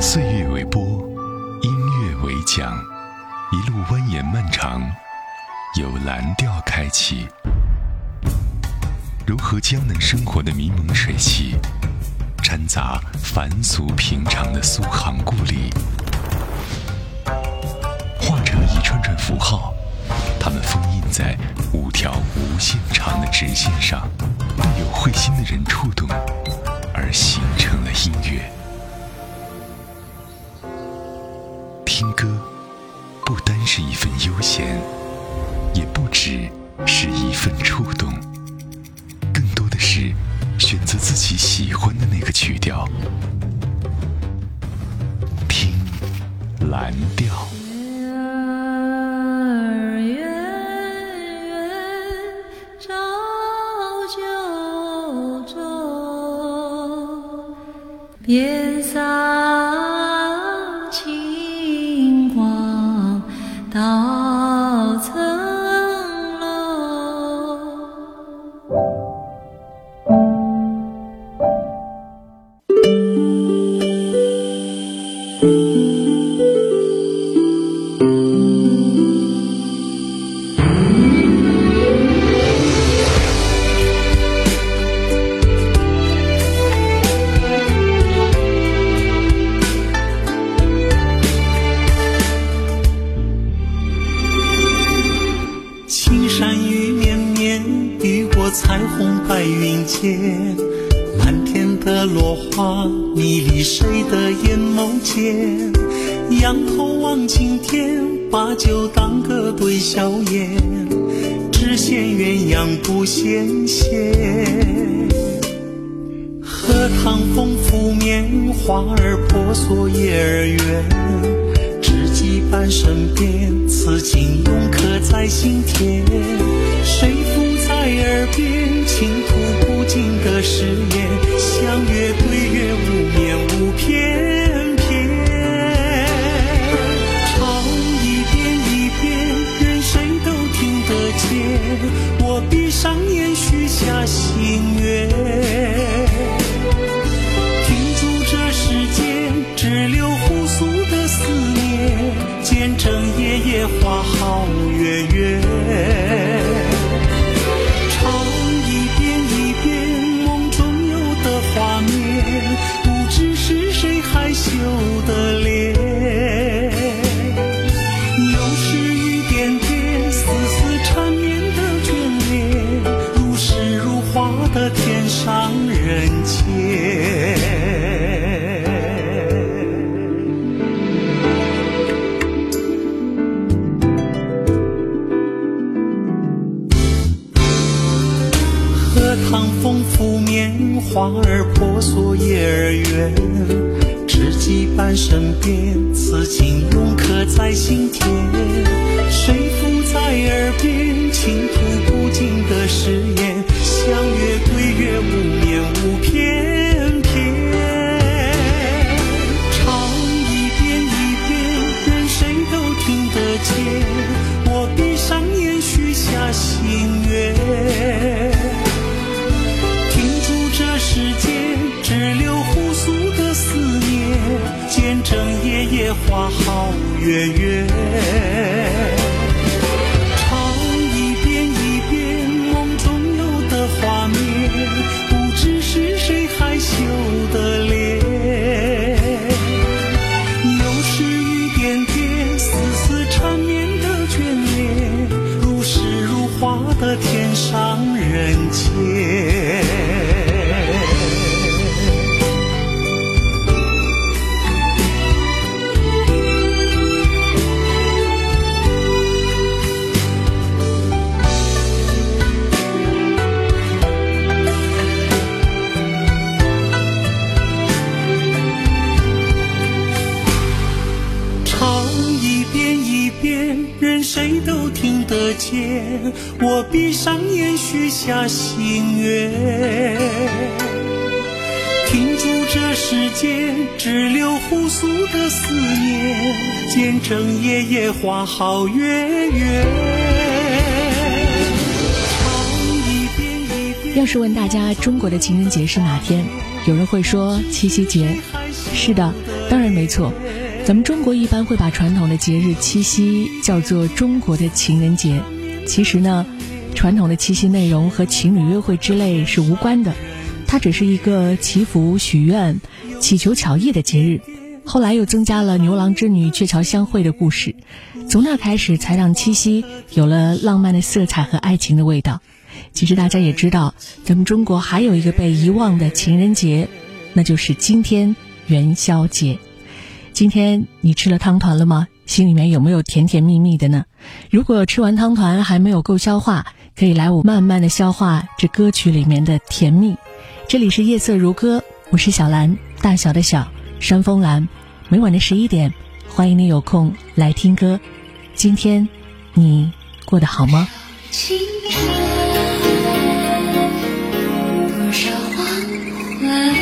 岁月为波，音乐为桨，一路蜿蜒漫长，由蓝调开启。融合江南生活的迷蒙水汽，掺杂凡俗平常的苏杭故里，化成一串串符号，它们封印在五条无限长的直线上，被有慧心的人触动，而形成了音乐。听歌，不单是一份悠闲，也不只是一份触动，更多的是选择自己喜欢的那个曲调，听蓝调。月儿圆照九州，边上望青天，把酒当歌对笑颜，只羡鸳鸯不羡仙。荷塘风拂面，花儿婆娑叶儿圆。知己伴身边，此情永刻在心田。谁附在耳边，倾吐不尽的誓言。相约婆娑叶儿圆。知己伴身边，此情永刻在心田。谁附在耳边，花好月圆。要是问大家中国的情人节是哪天，有人会说七夕节。是的，当然没错，咱们中国一般会把传统的节日七夕叫做中国的情人节。其实呢，传统的七夕内容和情侣约会之类是无关的，它只是一个祈福、许愿、祈求巧艺的节日。后来又增加了牛郎织女鹊桥相会的故事，从那开始才让七夕有了浪漫的色彩和爱情的味道。其实大家也知道，咱们中国还有一个被遗忘的情人节，那就是今天元宵节。今天你吃了汤团了吗？心里面有没有甜甜蜜蜜的呢？如果吃完汤团还没有够消化，可以来我慢慢的消化这歌曲里面的甜蜜。这里是夜色如歌，我是小兰，大小的小，山峰兰。每晚的十一点欢迎你有空来听歌。今天你过得好吗？青春多少话还能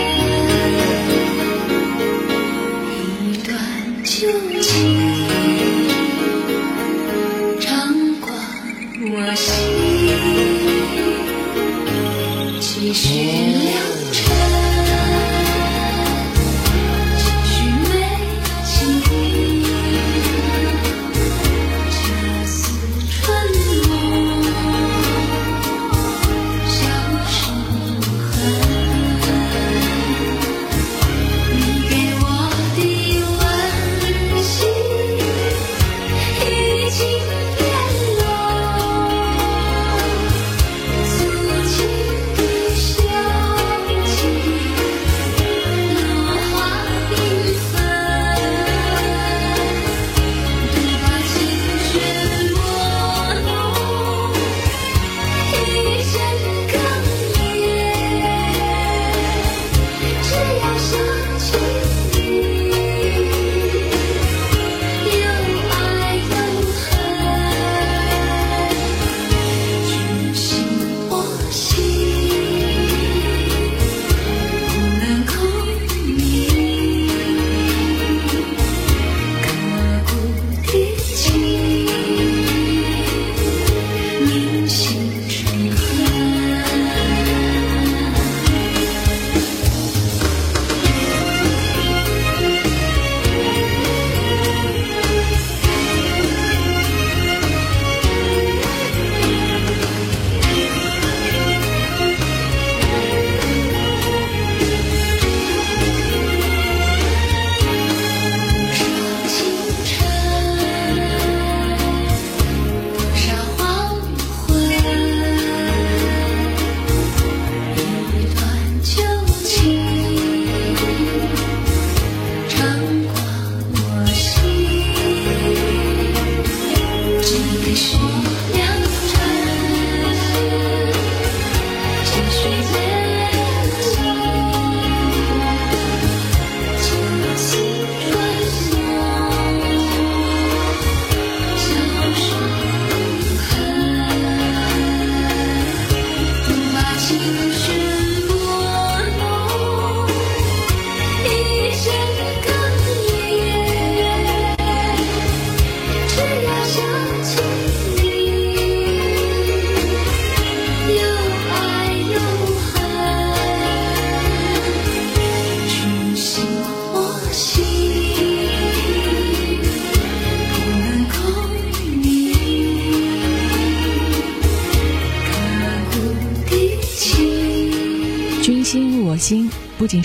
一段旧情长过我心。几许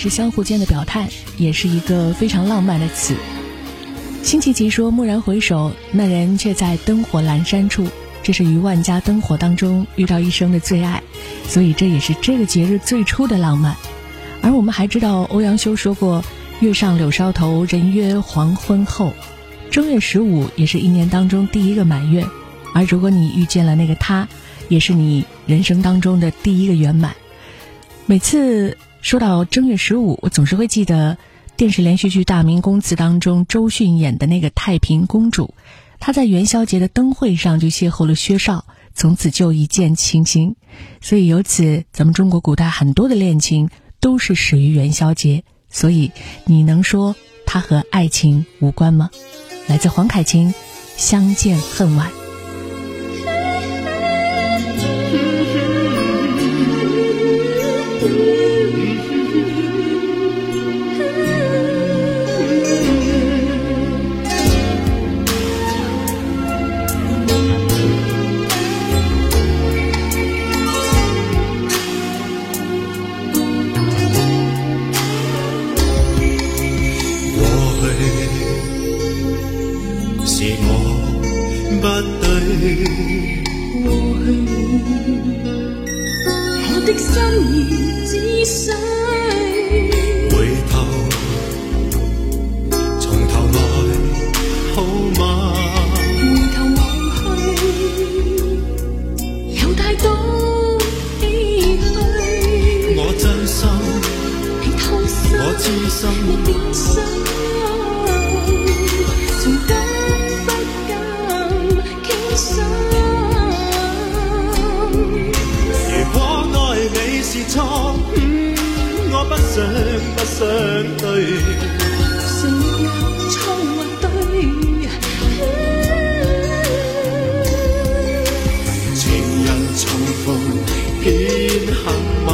是相互间的表态，也是一个非常浪漫的词。辛弃疾说：“蓦然回首，那人却在灯火阑珊处。”这是于万家灯火当中遇到一生的最爱，所以这也是这个节日最初的浪漫。而我们还知道，欧阳修说过：“月上柳梢头，人约黄昏后。”正月十五也是一年当中第一个满月，而如果你遇见了那个他，也是你人生当中的第一个圆满。每次。说到正月十五，我总是会记得电视连续剧《大明宫词》当中周迅演的那个太平公主，她在元宵节的灯会上就邂逅了薛绍，从此就一见倾心。所以由此，咱们中国古代很多的恋情都是始于元宵节。所以你能说它和爱情无关吗？来自黄凯芹，《相见恨晚》。對。我的心願只需回头，从头来好吗？回头望去，有太多唏嘘。我真心，你痛心，我痴心你變心，是错，嗯，我不想不想對。誰沒有錯或对？情人重逢偏幸嗎？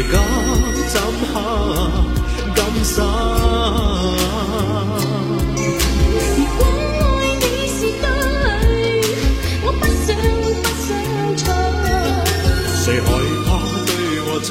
如今怎下甘心？如果爱你是对，我不想不想错。谁害怕对和错？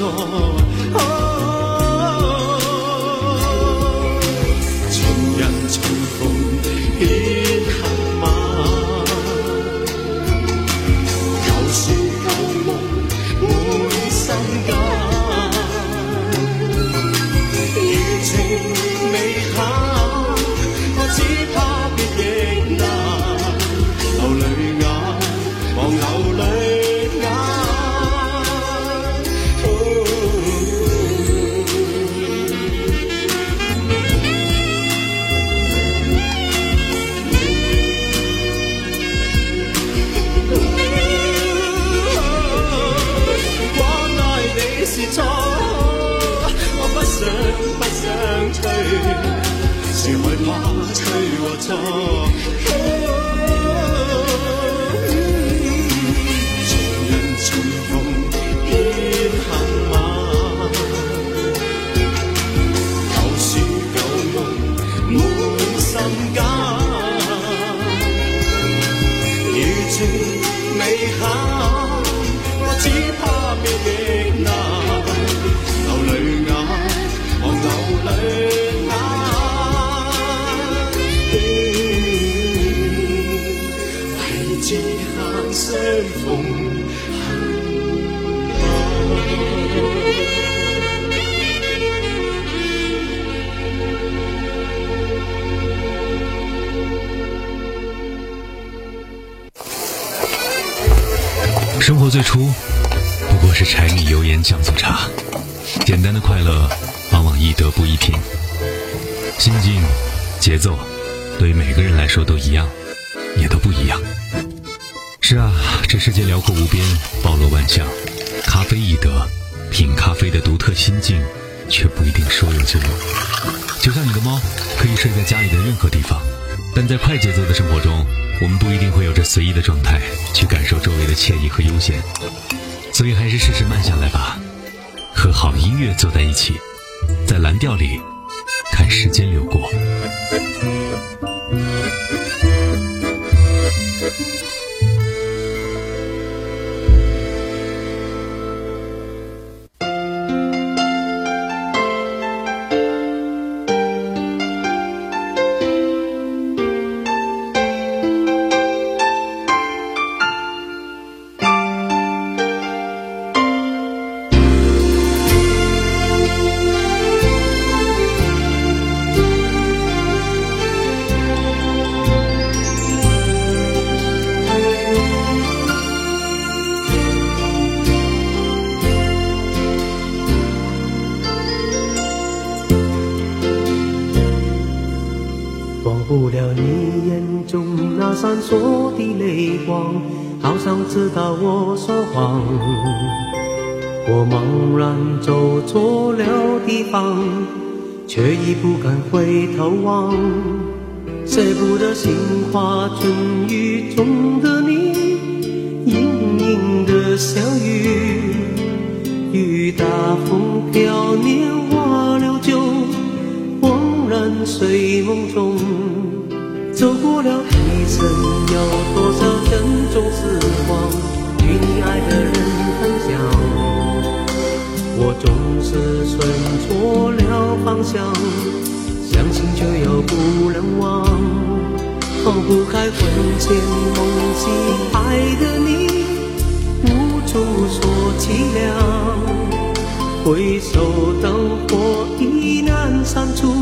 你的猫，可以睡在家里的任何地方，但在快节奏的生活中，我们不一定会有着随意的状态去感受周围的惬意和悠闲。所以还是试试慢下来吧，和好音乐坐在一起，在蓝调里看时间流过。望。舍不得杏花春雨中魂牵梦系爱的你，无处说凄凉。回首灯火已难删除，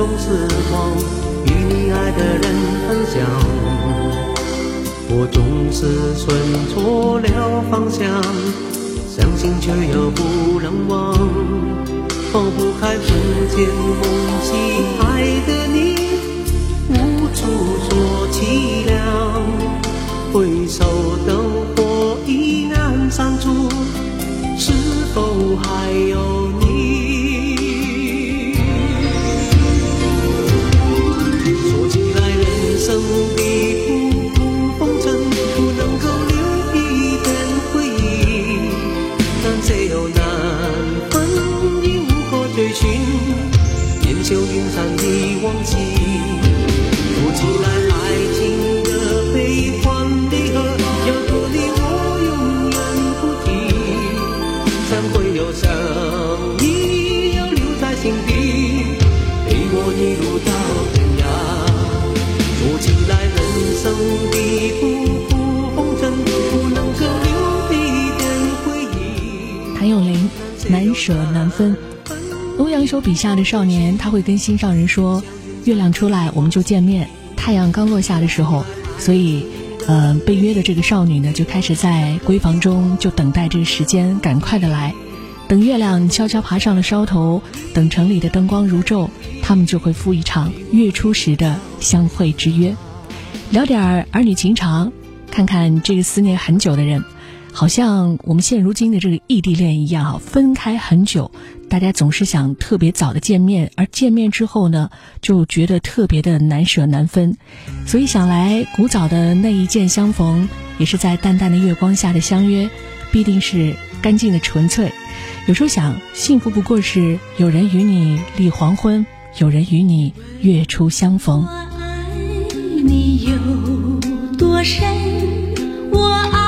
珍重时光与你爱的人分享？我总是选错了方向，伤心却又不能忘，抛不开魂牵梦系爱的下的少年，他会跟心上人说：“月亮出来，我们就见面；太阳刚落下的时候，所以，呃，被约的这个少女呢，就开始在闺房中就等待这个时间赶快的来。等月亮悄悄爬上了梢头，等城里的灯光如昼，他们就会赴一场月初时的相会之约。聊点儿儿女情长，看看这个思念很久的人。”好像我们现如今的这个异地恋一样哈，分开很久，大家总是想特别早的见面，而见面之后呢，就觉得特别的难舍难分，所以想来古早的那一见相逢，也是在淡淡的月光下的相约，必定是干净的纯粹。有时候想，幸福不过是有人与你立黄昏，有人与你月初相逢。我爱你有多深？我爱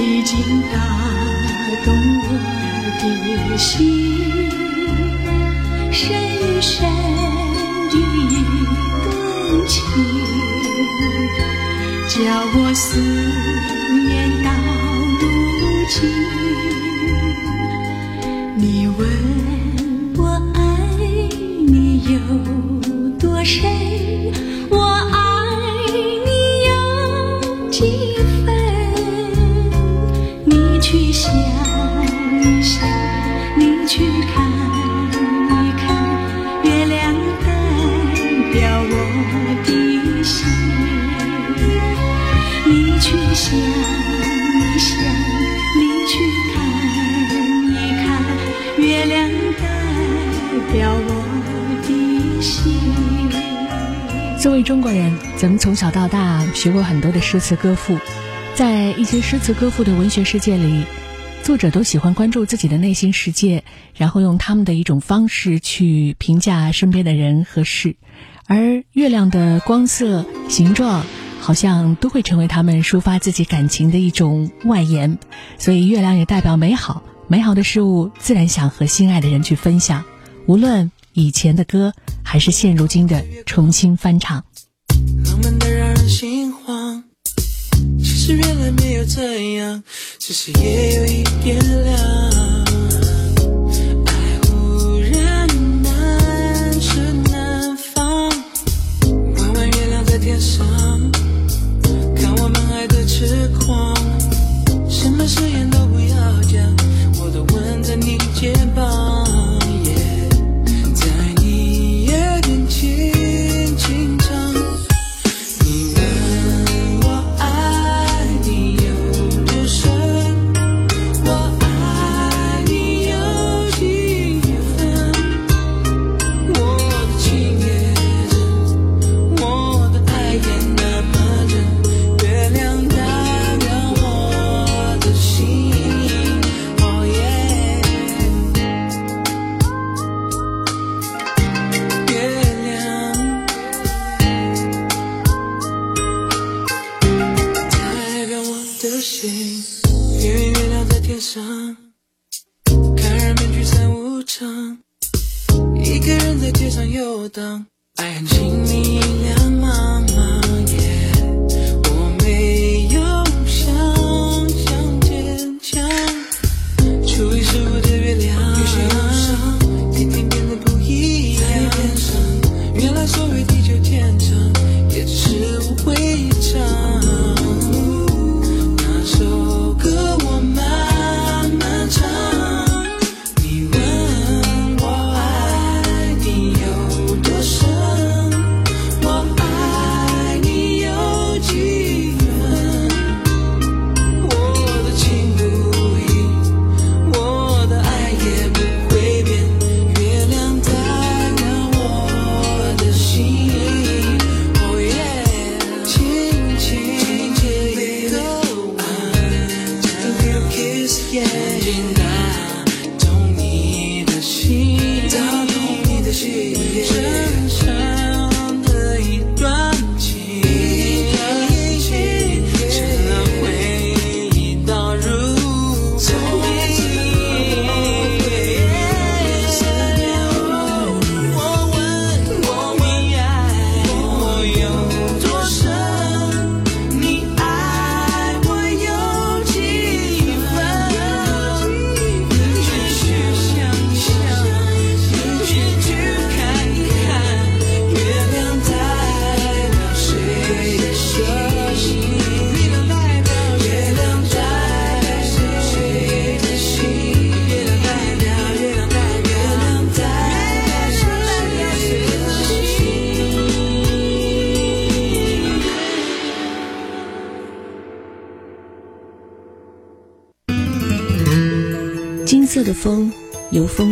已经打动我的心深深的一段情叫我思作为中国人，咱们从小到大学过很多的诗词歌赋，在一些诗词歌赋的文学世界里，作者都喜欢关注自己的内心世界，然后用他们的一种方式去评价身边的人和事，而月亮的光色、形状，好像都会成为他们抒发自己感情的一种外延，所以月亮也代表美好，美好的事物自然想和心爱的人去分享，无论。以前的歌，还是现如今的重新翻唱。浪漫的让人心慌，其实原来没有这样，只是夜有一点凉。爱忽然难舍难放，弯弯月亮在天上，看我们爱的痴狂，什么誓言都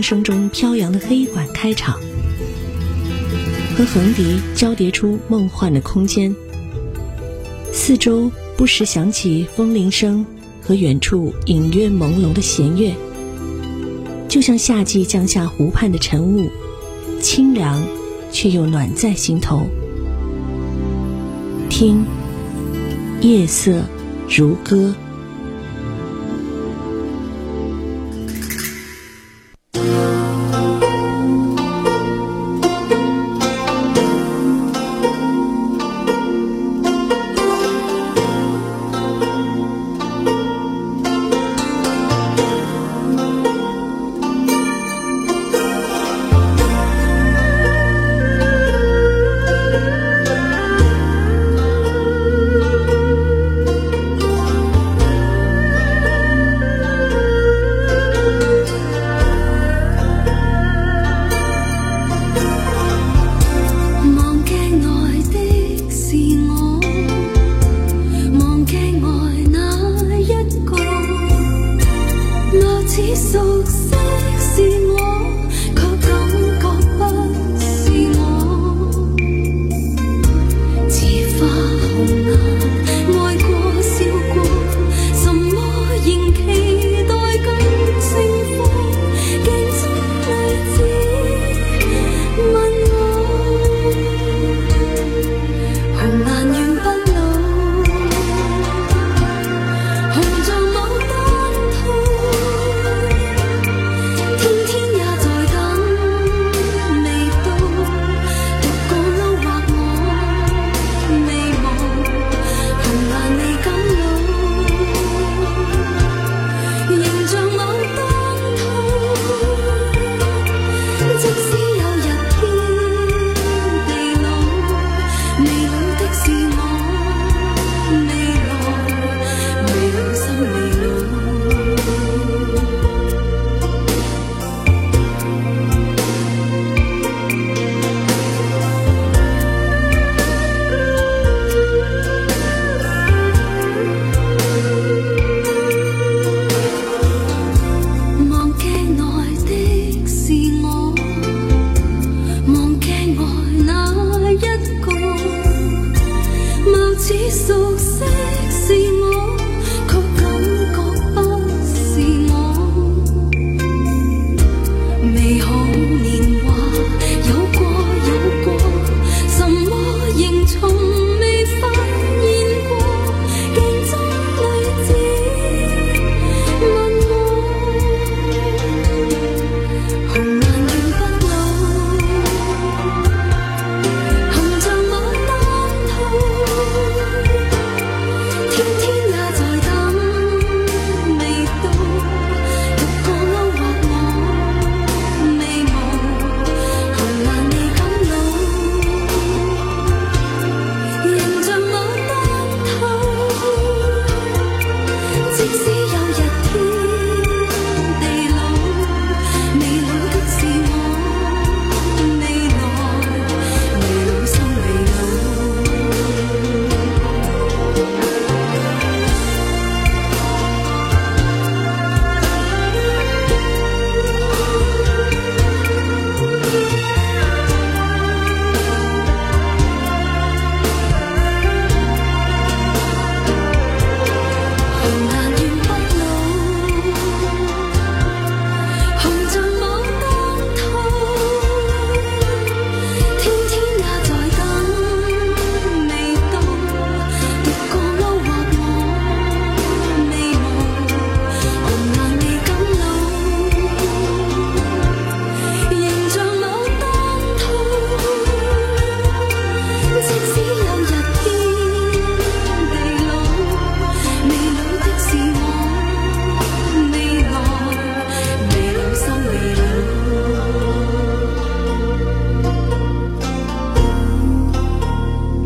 声中飘扬的黑管开场，和横笛交叠出梦幻的空间。四周不时响起风铃声和远处隐约朦胧的弦乐，就像夏季降下湖畔的晨雾，清凉却又暖在心头。听，夜色如歌。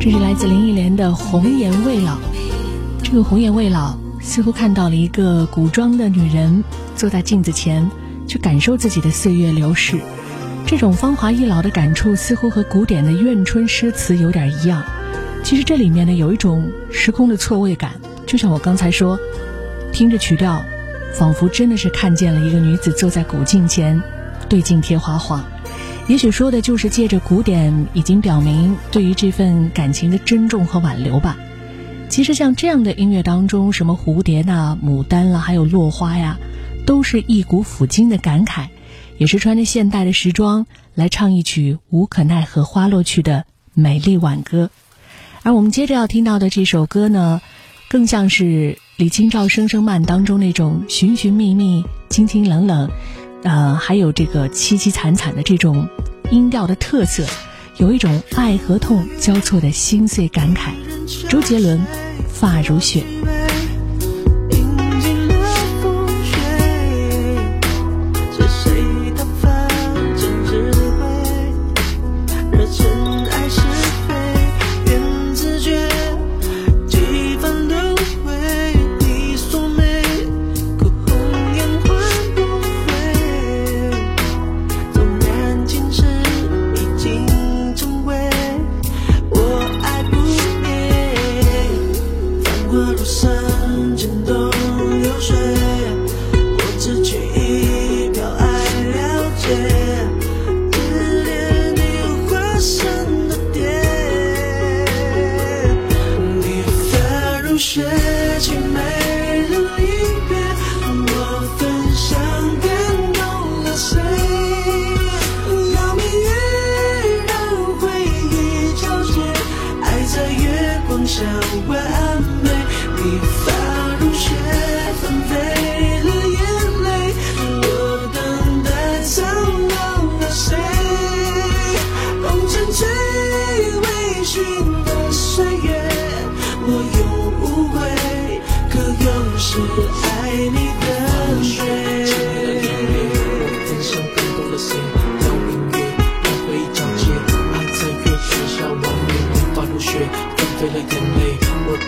这是来自林忆莲的红颜未老，这个红颜未老似乎看到了一个古装的女人坐在镜子前，去感受自己的岁月流逝。这种芳华易老的感触，似乎和古典的怨春诗词有点一样。其实这里面呢，有一种时空的错位感，就像我刚才说，听着曲调，仿佛真的是看见了一个女子坐在古镜前，对镜贴花黄。也许说的就是借着古典，已经表明对于这份感情的珍重和挽留吧。其实像这样的音乐当中，什么蝴蝶呐、牡丹啦，还有落花呀，都是一股抚今的感慨，也是穿着现代的时装来唱一曲《无可奈何花落去》的美丽挽歌。而我们接着要听到的这首歌呢，更像是李清照《声声慢》当中那种寻寻觅觅、清清冷冷，呃，还有这个凄凄惨惨的这种音调的特色，有一种爱和痛交错的心碎感慨。周杰伦，《发如雪》。却情没人离别，我焚香感动了谁？邀明月，让回忆皎洁，爱在月光下完。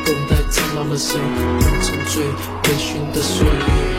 等待苍老了谁红尘醉微醺的岁月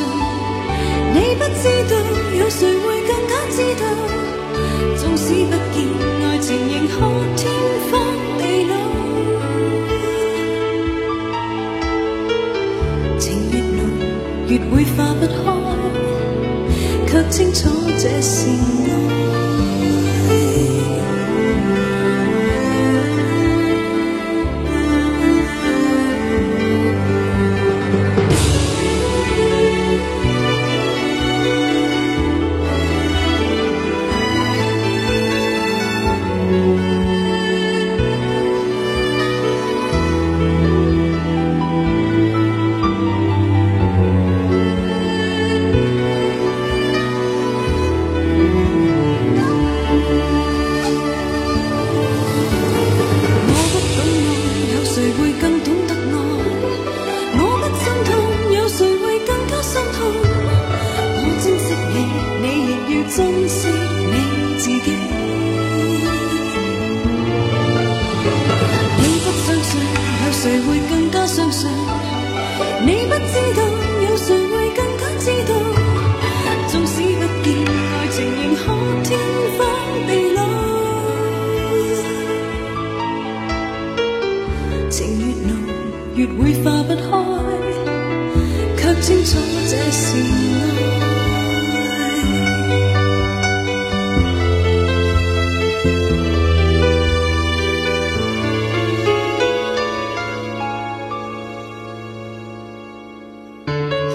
你不知道有谁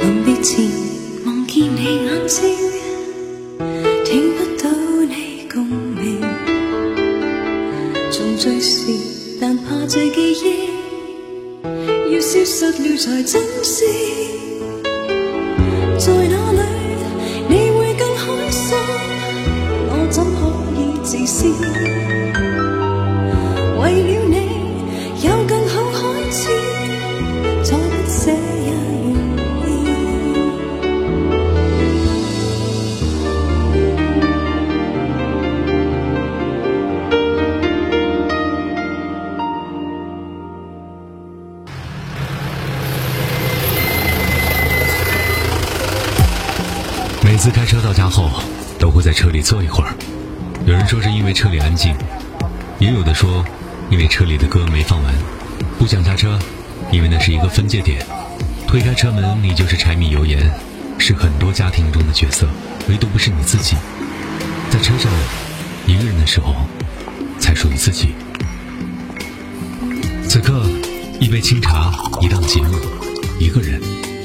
临别前望见你眼睛听不到你共鸣。重聚时但怕这记忆要消失了才珍惜因为车里安静也有的说因为车里的歌没放完。不想下车因为那是一个分界点。推开车门你就是柴米油盐是很多家庭中的角色唯独不是你自己。在车上一个人的时候才属于自己。此刻一杯清茶一档节目一个人。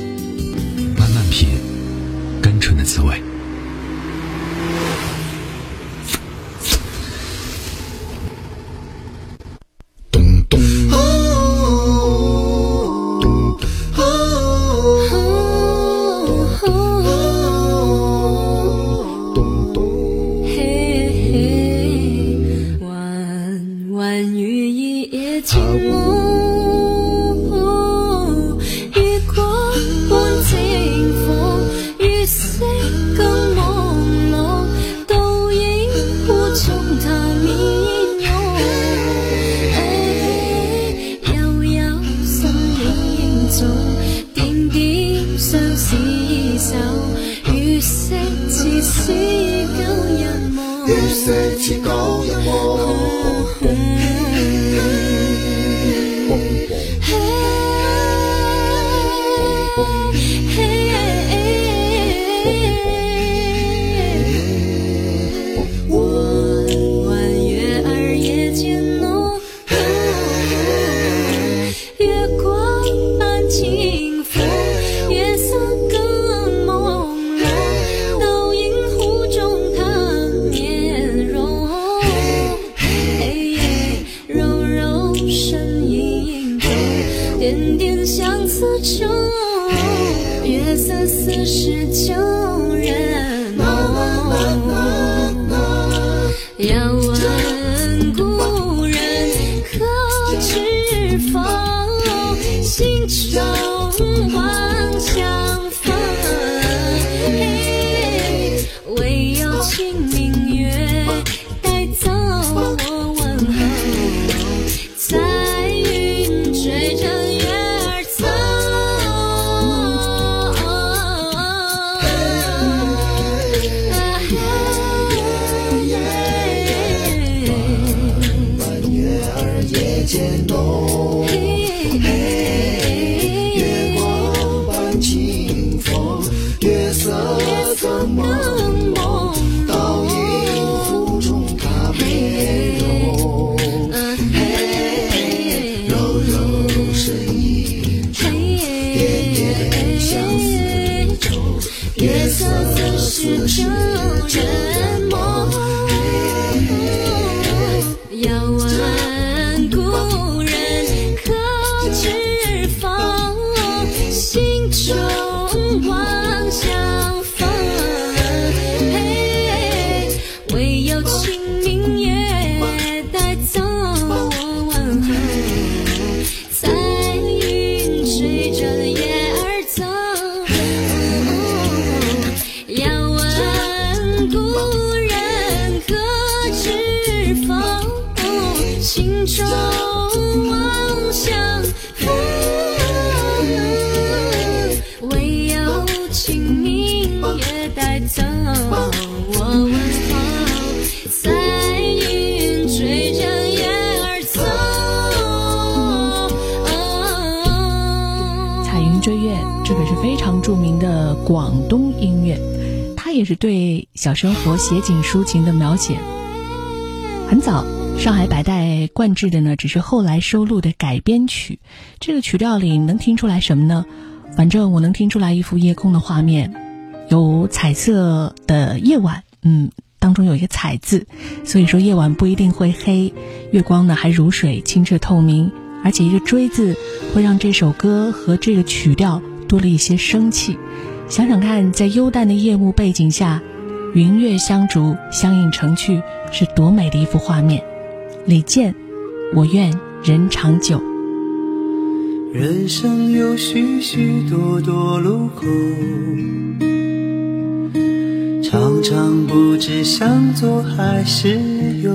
写景抒情的描写。很早，上海百代灌制的呢，只是后来收录的改编曲。这个曲调里能听出来什么呢？反正我能听出来一幅夜空的画面，有彩色的夜晚，嗯，当中有一个“彩”字，所以说夜晚不一定会黑，月光呢还如水，清澈透明，而且一个“追”字会让这首歌和这个曲调多了一些生气。想想看，在幽淡的夜幕背景下，云月相逐，相映成趣，是多美的一幅画面。李健，我愿人长久。人生有许许多多路口，常常不知向左还是右。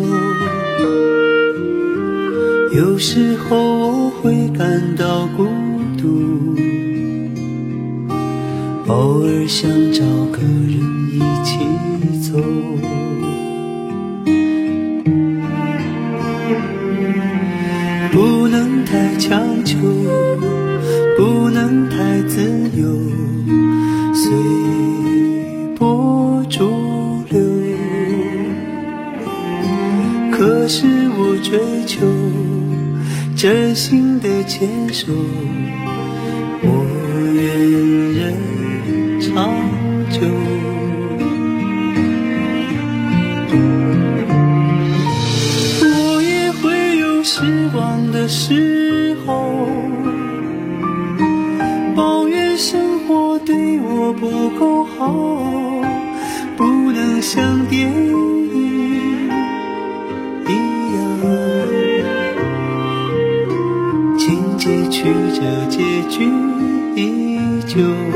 有时候我会感到孤独，偶尔想找个人走。不能太强求，不能太自由，随波逐流。可是我追求真心的牵手，时候，抱怨生活对我不够好，不能像电影一样，情节曲折，结局依旧。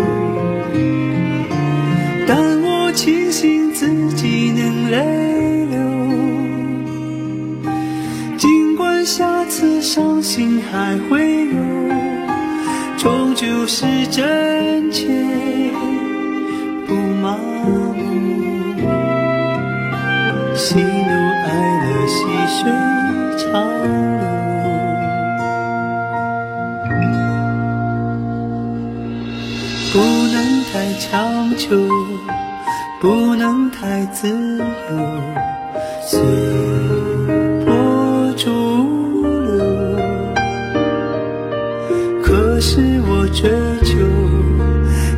心还会有终究是真切不麻木喜怒哀乐细水长流不能太强求不能太自由随追求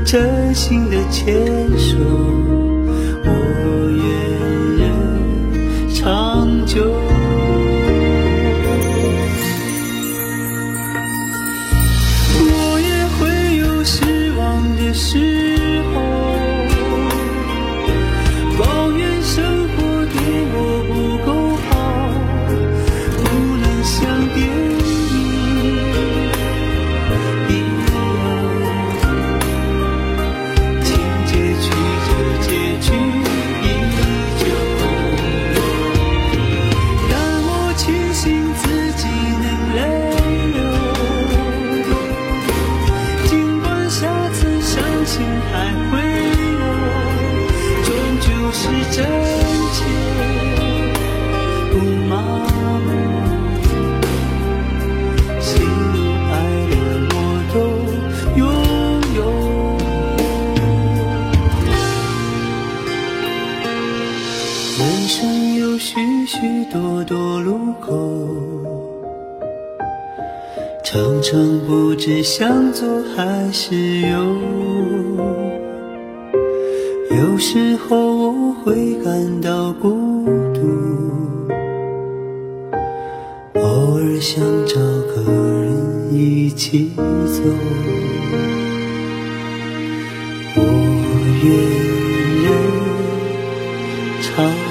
真心的牵不知向左还是右有时候我会感到孤独偶尔想找个人一起走我愿人长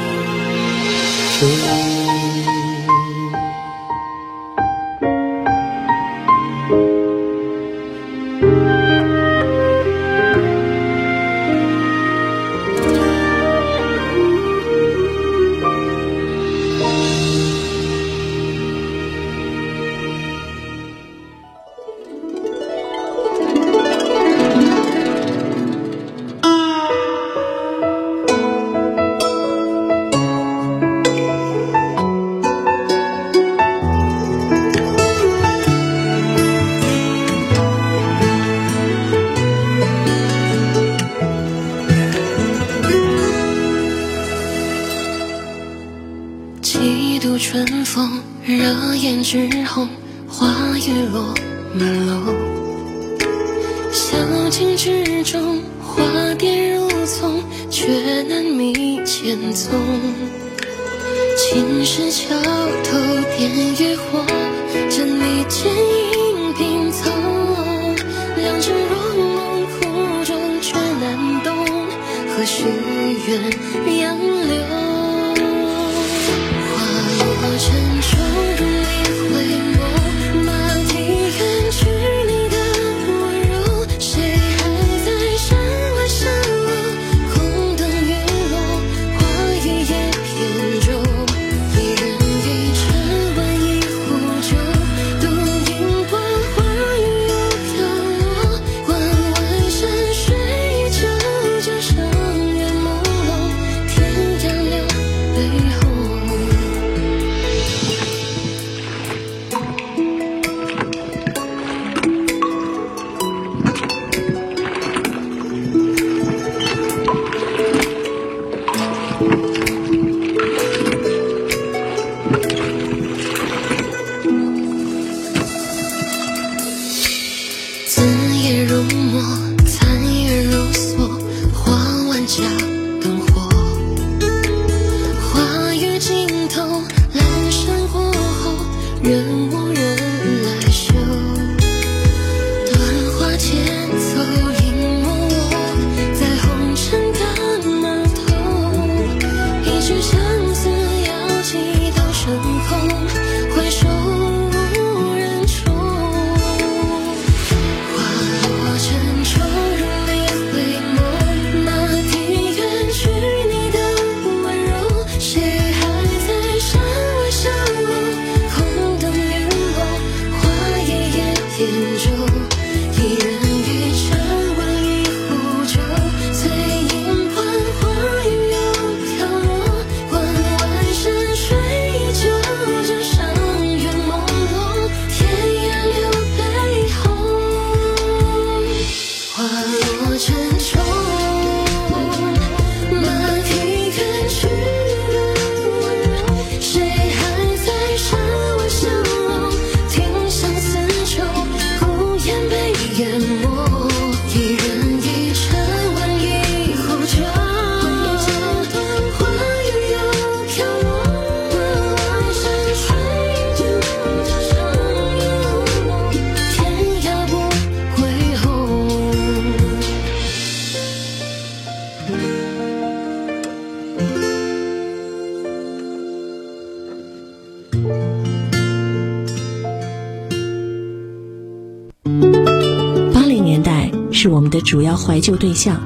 主要怀旧对象。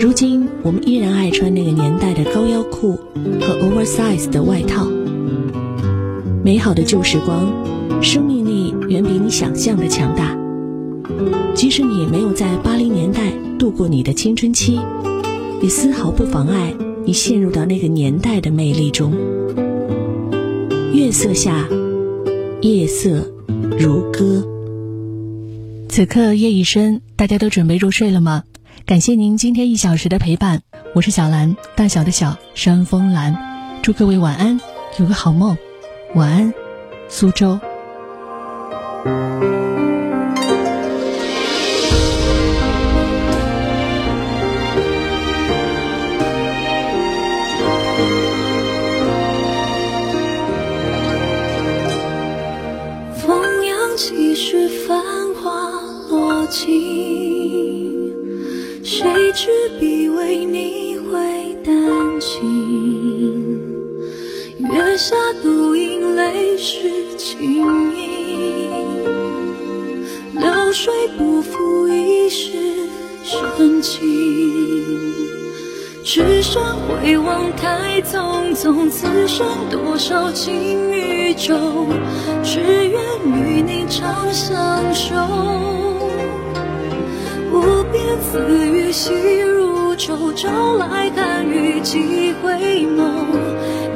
如今，我们依然爱穿那个年代的高腰裤和 oversize 的外套。美好的旧时光，生命力远比你想象的强大。即使你没有在八零年代度过你的青春期，也丝毫不妨碍你陷入到那个年代的魅力中。月色下，夜色如歌。此刻夜已深，大家都准备入睡了吗？感谢您今天一小时的陪伴，我是小兰，大小的小山峰兰，祝各位晚安，有个好梦，晚安，苏州。风扬起时繁情，谁执笔为你绘丹青？月下独饮泪湿青衣，流水不负一世深情。只身回望太匆匆，此生多少情与愁，只愿与你长相守。无边丝雨细如愁，朝来寒雨几回眸，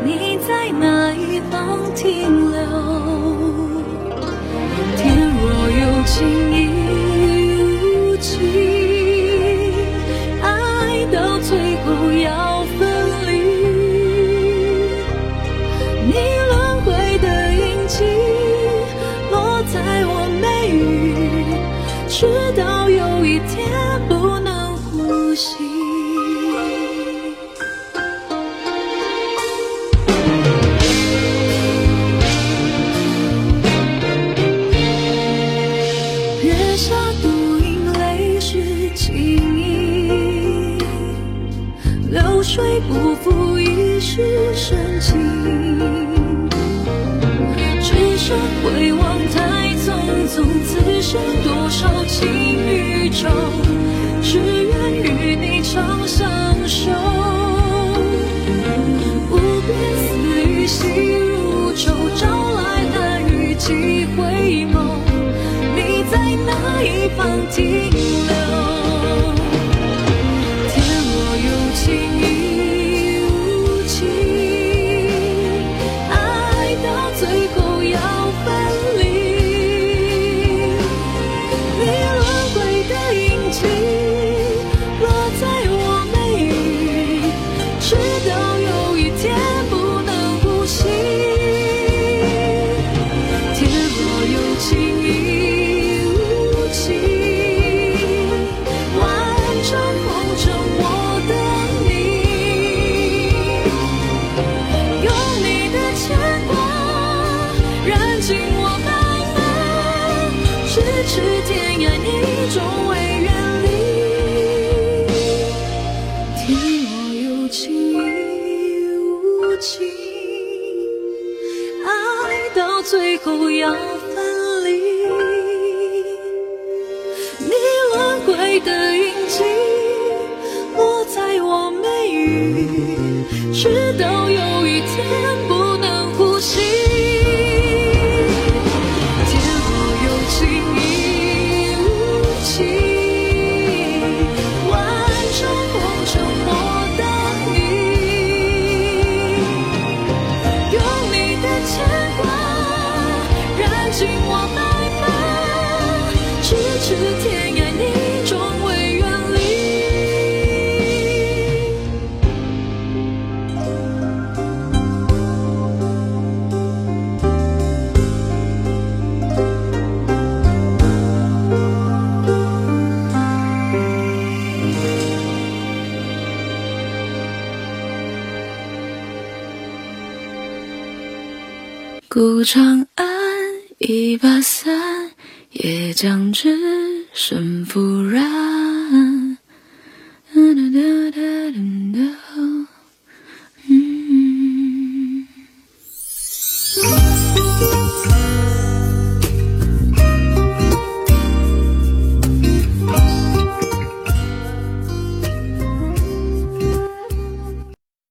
你在哪一方停留？天若有情愁，只愿与你长相守。无边丝雨细如愁，朝来寒雨几回眸。你在哪一方停终未远离。天若有情亦无情。爱到最后要不长安一把伞，也将只，身复然。